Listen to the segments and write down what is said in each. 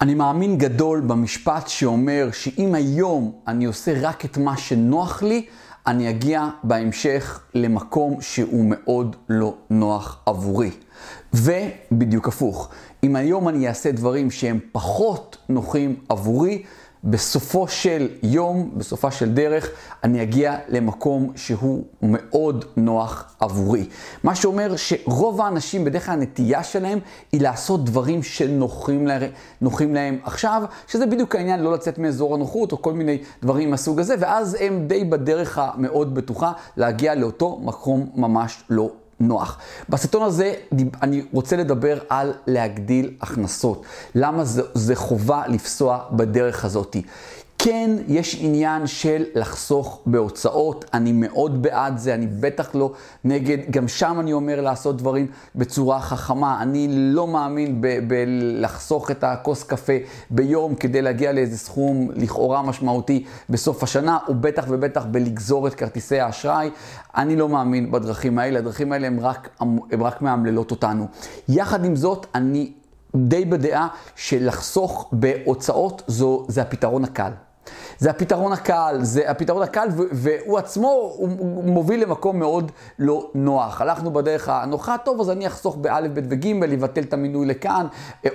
אני מאמין גדול במשפט שאומר שאם היום אני עושה רק את מה שנוח לי, אני אגיע בהמשך למקום שהוא מאוד לא נוח עבורי. ובדיוק הפוך, אם היום אני אעשה דברים שהם פחות נוחים עבורי, בסופו של יום, בסופה של דרך, אני אגיע למקום שהוא מאוד נוח עבורי. מה שאומר שרוב האנשים, בדרך כלל הנטייה שלהם היא לעשות דברים שנוחים לה, להם עכשיו, שזה בדיוק העניין לא לצאת מאזור הנוחות או כל מיני דברים מהסוג הזה, ואז הם די בדרך המאוד בטוחה להגיע לאותו מקום ממש לא נוח. בסרטון הזה אני רוצה לדבר על להגדיל הכנסות. למה זה, זה חובה לפסוע בדרך הזאת. כן, יש עניין של לחסוך בהוצאות, אני מאוד בעד זה, אני בטח לא נגד, גם שם אני אומר לעשות דברים בצורה חכמה. אני לא מאמין בלחסוך את הכוס קפה ביום כדי להגיע לאיזה סכום לכאורה משמעותי בסוף השנה, ובטח ובטח בלגזור את כרטיסי האשראי. אני לא מאמין בדרכים האלה, הדרכים האלה הן רק, רק מאמללות אותנו. יחד עם זאת, אני די בדעה שלחסוך בהוצאות זו, זה הפתרון הקל. זה הפתרון הקל, זה הפתרון הקל, והוא עצמו, הוא מוביל למקום מאוד לא נוח. הלכנו בדרך הנוחה, טוב, אז אני אחסוך באלף, בית וגימל, לבטל את המינוי לכאן,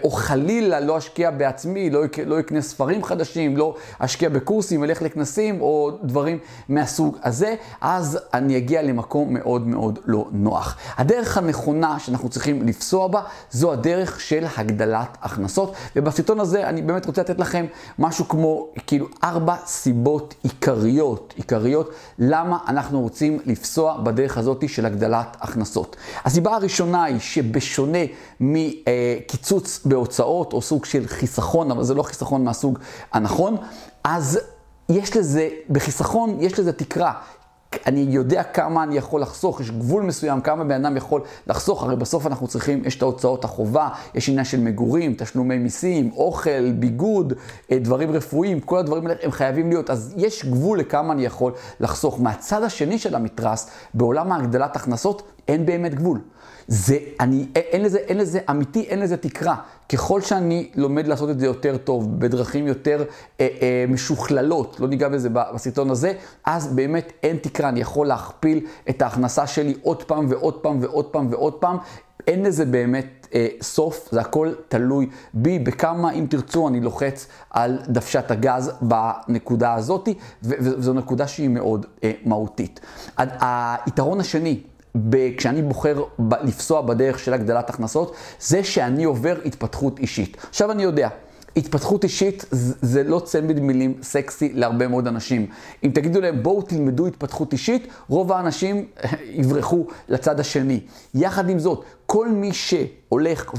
או חלילה לא אשקיע בעצמי, לא, לא אקנה ספרים חדשים, לא אשקיע בקורסים, אלך לכנסים, או דברים מהסוג הזה, אז אני אגיע למקום מאוד מאוד לא נוח. הדרך הנכונה שאנחנו צריכים לפסוע בה, זו הדרך של הגדלת הכנסות, ובסרטון הזה אני באמת רוצה לתת לכם משהו כמו, כאילו, ארבע... סיבות עיקריות, עיקריות, למה אנחנו רוצים לפסוע בדרך הזאת של הגדלת הכנסות. הסיבה הראשונה היא שבשונה מקיצוץ בהוצאות, או סוג של חיסכון, אבל זה לא חיסכון מהסוג הנכון, אז יש לזה, בחיסכון יש לזה תקרה. אני יודע כמה אני יכול לחסוך, יש גבול מסוים, כמה בן אדם יכול לחסוך, הרי בסוף אנחנו צריכים, יש את ההוצאות החובה, יש עניין של מגורים, תשלומי מיסים, אוכל, ביגוד, אה, דברים רפואיים, כל הדברים האלה הם חייבים להיות, אז יש גבול לכמה אני יכול לחסוך. מהצד השני של המתרס, בעולם ההגדלת הכנסות, אין באמת גבול. זה, אני, אין לזה, אין לזה אמיתי, אין לזה תקרה. ככל שאני לומד לעשות את זה יותר טוב, בדרכים יותר אה, אה, משוכללות, לא ניגע בזה בסרטון הזה, אז באמת אין תקרה, אני יכול להכפיל את ההכנסה שלי עוד פעם ועוד פעם ועוד פעם ועוד פעם. אין לזה באמת אה, סוף, זה הכל תלוי בי, בכמה, אם תרצו, אני לוחץ על דוושת הגז בנקודה הזאת, וזו נקודה שהיא מאוד אה, מהותית. היתרון השני, ב- כשאני בוחר ב- לפסוע בדרך של הגדלת הכנסות, זה שאני עובר התפתחות אישית. עכשיו אני יודע, התפתחות אישית זה לא צמד מילים סקסי להרבה מאוד אנשים. אם תגידו להם בואו תלמדו התפתחות אישית, רוב האנשים יברחו לצד השני. יחד עם זאת, כל מי שהולך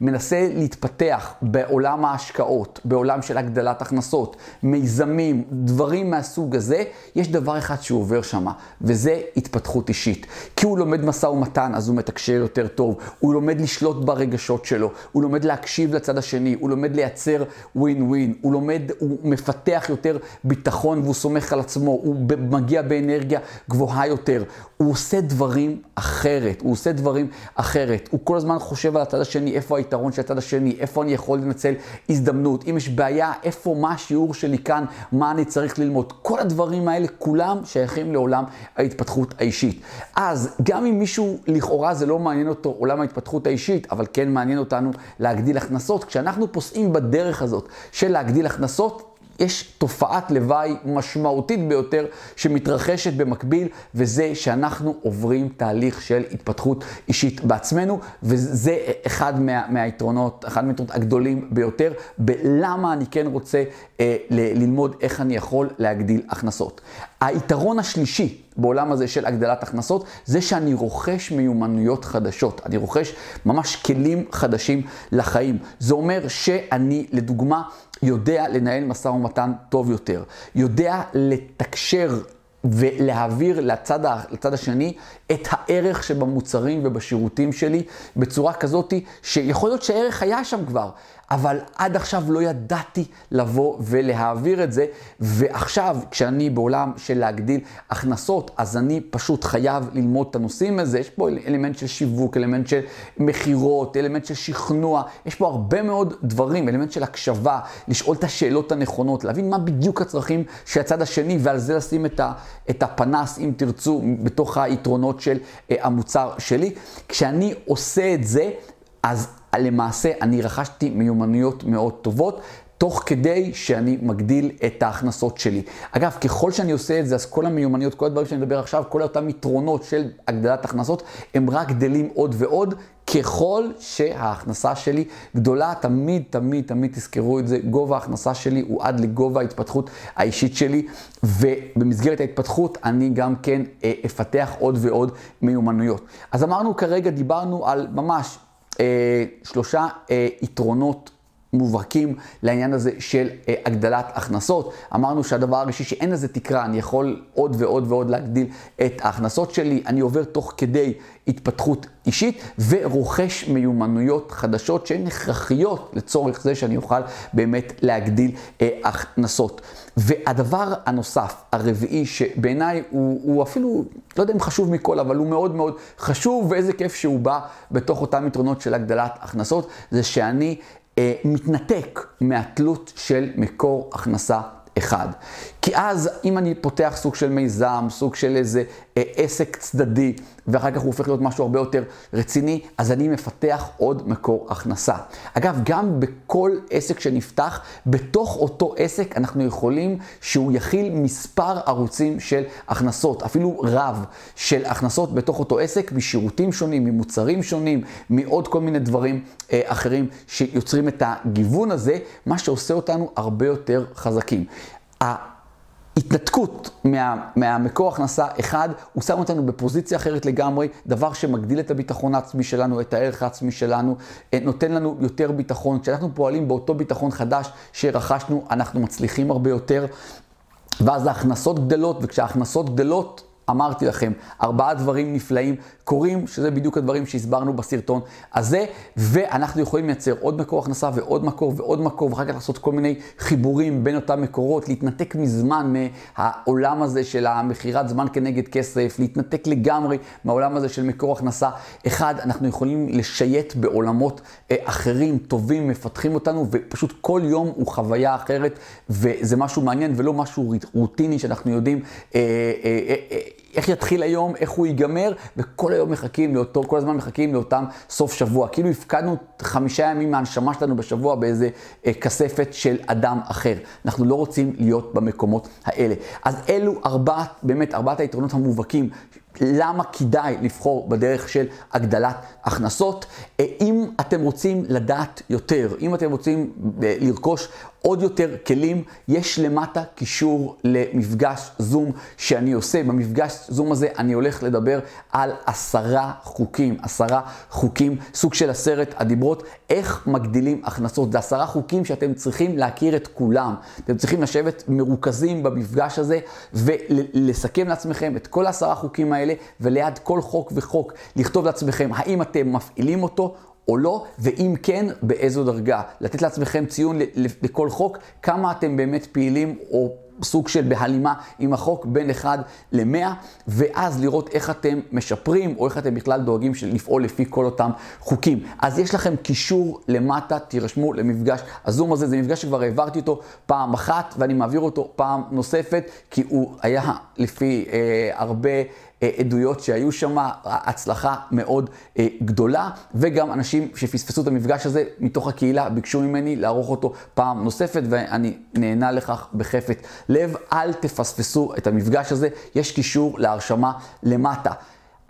ומנסה להתפתח בעולם ההשקעות, בעולם של הגדלת הכנסות, מיזמים, דברים מהסוג הזה, יש דבר אחד שהוא עובר שם, וזה התפתחות אישית. כי הוא לומד משא ומתן, אז הוא מתקשר יותר טוב, הוא לומד לשלוט ברגשות שלו, הוא לומד להקשיב לצד השני, הוא לומד לייצר ווין ווין, הוא לומד, הוא מפתח יותר ביטחון והוא סומך על עצמו, הוא מגיע באנרגיה גבוהה יותר, הוא עושה דברים אחרת, הוא עושה דברים אחרת. הוא כל הזמן חושב על הצד השני, איפה היתרון של הצד השני, איפה אני יכול לנצל הזדמנות, אם יש בעיה, איפה, מה השיעור שלי כאן, מה אני צריך ללמוד. כל הדברים האלה, כולם שייכים לעולם ההתפתחות האישית. אז גם אם מישהו, לכאורה זה לא מעניין אותו עולם ההתפתחות האישית, אבל כן מעניין אותנו להגדיל הכנסות, כשאנחנו פוסעים בדרך הזאת של להגדיל הכנסות, יש תופעת לוואי משמעותית ביותר שמתרחשת במקביל, וזה שאנחנו עוברים תהליך של התפתחות אישית בעצמנו, וזה אחד מה, מהיתרונות, אחד מהיתרונות הגדולים ביותר, בלמה אני כן רוצה אה, ל- ללמוד איך אני יכול להגדיל הכנסות. היתרון השלישי בעולם הזה של הגדלת הכנסות, זה שאני רוכש מיומנויות חדשות. אני רוכש ממש כלים חדשים לחיים. זה אומר שאני, לדוגמה, יודע לנהל משא ומתן טוב יותר, יודע לתקשר ולהעביר לצד, לצד השני את הערך שבמוצרים ובשירותים שלי בצורה כזאת שיכול להיות שהערך היה שם כבר, אבל עד עכשיו לא ידעתי לבוא ולהעביר את זה, ועכשיו, כשאני בעולם של להגדיל הכנסות, אז אני פשוט חייב ללמוד את הנושאים הזה. יש פה אלמנט של שיווק, אלמנט של מכירות, אלמנט של שכנוע, יש פה הרבה מאוד דברים, אלמנט של הקשבה, לשאול את השאלות הנכונות, להבין מה בדיוק הצרכים של הצד השני, ועל זה לשים את, ה, את הפנס, אם תרצו, בתוך היתרונות של uh, המוצר שלי. כשאני עושה את זה, אז למעשה אני רכשתי מיומנויות מאוד טובות. תוך כדי שאני מגדיל את ההכנסות שלי. אגב, ככל שאני עושה את זה, אז כל המיומנויות, כל הדברים שאני מדבר עכשיו, כל אותם יתרונות של הגדלת הכנסות, הם רק גדלים עוד ועוד, ככל שההכנסה שלי גדולה, תמיד, תמיד, תמיד תזכרו את זה, גובה ההכנסה שלי הוא עד לגובה ההתפתחות האישית שלי, ובמסגרת ההתפתחות אני גם כן אה, אפתח עוד ועוד מיומנויות. אז אמרנו כרגע, דיברנו על ממש שלושה אה, יתרונות מובהקים לעניין הזה של אה, הגדלת הכנסות. אמרנו שהדבר הראשי שאין לזה תקרה, אני יכול עוד ועוד ועוד להגדיל את ההכנסות שלי, אני עובר תוך כדי התפתחות אישית ורוכש מיומנויות חדשות שהן הכרחיות לצורך זה שאני אוכל באמת להגדיל אה, הכנסות. והדבר הנוסף, הרביעי, שבעיניי הוא, הוא אפילו, לא יודע אם חשוב מכל, אבל הוא מאוד מאוד חשוב, ואיזה כיף שהוא בא בתוך אותם יתרונות של הגדלת הכנסות, זה שאני מתנתק מהתלות של מקור הכנסה אחד. כי אז אם אני פותח סוג של מיזם, סוג של איזה אה, עסק צדדי, ואחר כך הוא הופך להיות משהו הרבה יותר רציני, אז אני מפתח עוד מקור הכנסה. אגב, גם בכל עסק שנפתח, בתוך אותו עסק אנחנו יכולים שהוא יכיל מספר ערוצים של הכנסות, אפילו רב של הכנסות בתוך אותו עסק, משירותים שונים, ממוצרים שונים, מעוד כל מיני דברים אה, אחרים שיוצרים את הגיוון הזה, מה שעושה אותנו הרבה יותר חזקים. ההתנתקות מה, מהמקור הכנסה אחד, הוא שם אותנו בפוזיציה אחרת לגמרי, דבר שמגדיל את הביטחון העצמי שלנו, את הערך העצמי שלנו, אה, נותן לנו יותר ביטחון. כשאנחנו פועלים באותו ביטחון חדש שרכשנו, אנחנו מצליחים הרבה יותר. ואז ההכנסות גדלות, וכשההכנסות גדלות, אמרתי לכם, ארבעה דברים נפלאים קורים, שזה בדיוק הדברים שהסברנו בסרטון הזה, ואנחנו יכולים לייצר עוד מקור הכנסה ועוד מקור ועוד מקור, ואחר כך לעשות כל מיני חיבורים בין אותם מקורות, להתנתק מזמן מהעולם הזה של המכירת זמן כנגד כסף, להתנתק לגמרי מהעולם הזה של מקור הכנסה. אחד, אנחנו יכולים לשייט בעולמות אה, אחרים, טובים, מפתחים אותנו, ופשוט כל יום הוא חוויה אחרת, וזה משהו מעניין ולא משהו רוטיני שאנחנו יודעים. אה, אה, איך יתחיל היום, איך הוא ייגמר, וכל היום מחכים לאותו, כל הזמן מחכים לאותם סוף שבוע. כאילו הפקדנו חמישה ימים מהנשמה שלנו בשבוע באיזה אה, כספת של אדם אחר. אנחנו לא רוצים להיות במקומות האלה. אז אלו ארבעת, באמת ארבעת היתרונות המובהקים למה כדאי לבחור בדרך של הגדלת הכנסות. אה, אם אתם רוצים לדעת יותר, אם אתם רוצים אה, לרכוש עוד יותר כלים, יש למטה קישור למפגש זום שאני עושה. במפגש זום הזה אני הולך לדבר על עשרה חוקים, עשרה חוקים, סוג של עשרת הדיברות, איך מגדילים הכנסות. זה עשרה חוקים שאתם צריכים להכיר את כולם. אתם צריכים לשבת מרוכזים במפגש הזה ולסכם לעצמכם את כל העשרה חוקים האלה, וליד כל חוק וחוק לכתוב לעצמכם האם אתם מפעילים אותו או לא, ואם כן, באיזו דרגה. לתת לעצמכם ציון לכל חוק, כמה אתם באמת פעילים או סוג של בהלימה עם החוק בין 1 ל-100, ואז לראות איך אתם משפרים, או איך אתם בכלל דואגים לפעול לפי כל אותם חוקים. אז יש לכם קישור למטה, תירשמו למפגש הזום הזה, זה מפגש שכבר העברתי אותו פעם אחת, ואני מעביר אותו פעם נוספת, כי הוא היה לפי אה, הרבה... אה, עדויות שהיו שם, הצלחה מאוד אה, גדולה, וגם אנשים שפספסו את המפגש הזה מתוך הקהילה ביקשו ממני לערוך אותו פעם נוספת, ואני נהנה לכך בחפת לב. אל תפספסו את המפגש הזה, יש קישור להרשמה למטה.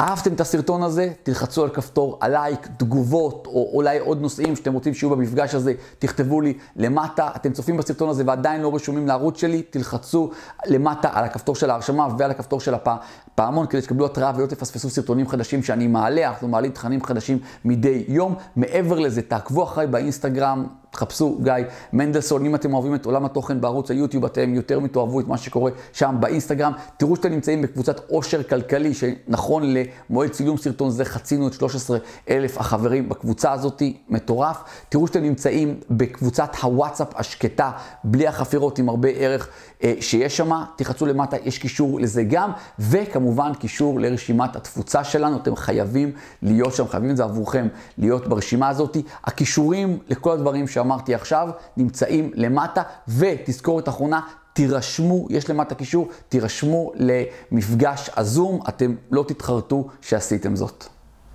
אהבתם את הסרטון הזה? תלחצו על כפתור הלייק, תגובות, או אולי עוד נושאים שאתם רוצים שיהיו במפגש הזה, תכתבו לי למטה. אתם צופים בסרטון הזה ועדיין לא רשומים לערוץ שלי, תלחצו למטה על הכפתור של ההרשמה ועל הכפתור של הפעמון, כדי שתקבלו התראה ולא תפספסו סרטונים חדשים שאני מעלה. אנחנו מעלים תכנים חדשים מדי יום. מעבר לזה, תעקבו אחריי באינסטגרם. תחפשו גיא מנדלסון. אם אתם אוהבים את עולם התוכן בערוץ היוטיוב, אתם יותר מתאהבו את מה שקורה שם באינסטגרם. תראו שאתם נמצאים בקבוצת עושר כלכלי, שנכון למועד צילום סרטון זה חצינו את 13 אלף החברים בקבוצה הזאת, מטורף. תראו שאתם נמצאים בקבוצת הוואטסאפ השקטה, בלי החפירות, עם הרבה ערך אה, שיש שם. תחצו למטה, יש קישור לזה גם, וכמובן קישור לרשימת התפוצה שלנו. אתם חייבים להיות שם, חייבים את זה עבורכם, להיות ברשימה הזאת. הכישורים לכל הדברים שאמרתי עכשיו נמצאים למטה, ותזכורת אחרונה, תירשמו, יש למטה קישור, תירשמו למפגש הזום, אתם לא תתחרטו שעשיתם זאת.